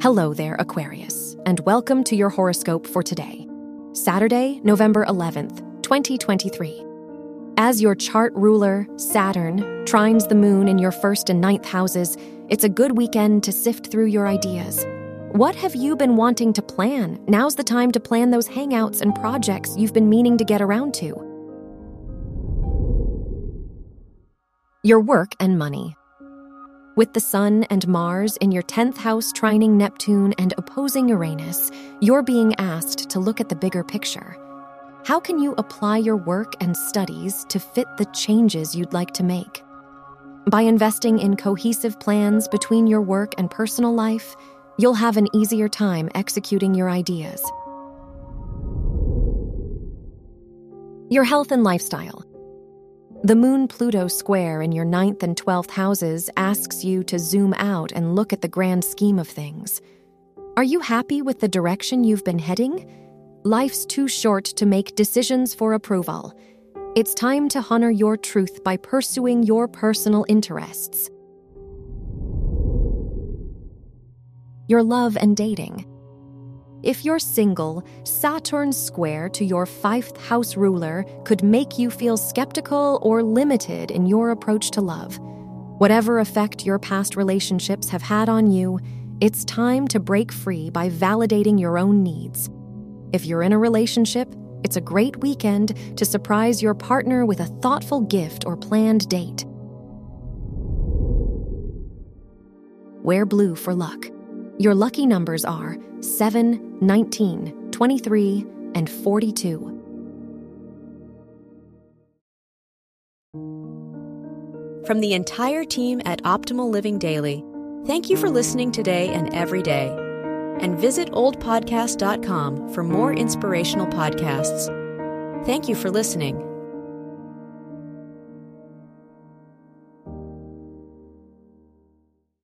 Hello there, Aquarius, and welcome to your horoscope for today, Saturday, November 11th, 2023. As your chart ruler, Saturn, trines the moon in your first and ninth houses, it's a good weekend to sift through your ideas. What have you been wanting to plan? Now's the time to plan those hangouts and projects you've been meaning to get around to. Your work and money. With the Sun and Mars in your 10th house trining Neptune and opposing Uranus, you're being asked to look at the bigger picture. How can you apply your work and studies to fit the changes you'd like to make? By investing in cohesive plans between your work and personal life, you'll have an easier time executing your ideas. Your health and lifestyle. The Moon Pluto square in your ninth and 12th houses asks you to zoom out and look at the grand scheme of things. Are you happy with the direction you've been heading? Life's too short to make decisions for approval. It's time to honor your truth by pursuing your personal interests. Your love and dating. If you're single, Saturn's square to your fifth house ruler could make you feel skeptical or limited in your approach to love. Whatever effect your past relationships have had on you, it's time to break free by validating your own needs. If you're in a relationship, it's a great weekend to surprise your partner with a thoughtful gift or planned date. Wear blue for luck. Your lucky numbers are 7, 19, 23, and 42. From the entire team at Optimal Living Daily, thank you for listening today and every day. And visit oldpodcast.com for more inspirational podcasts. Thank you for listening.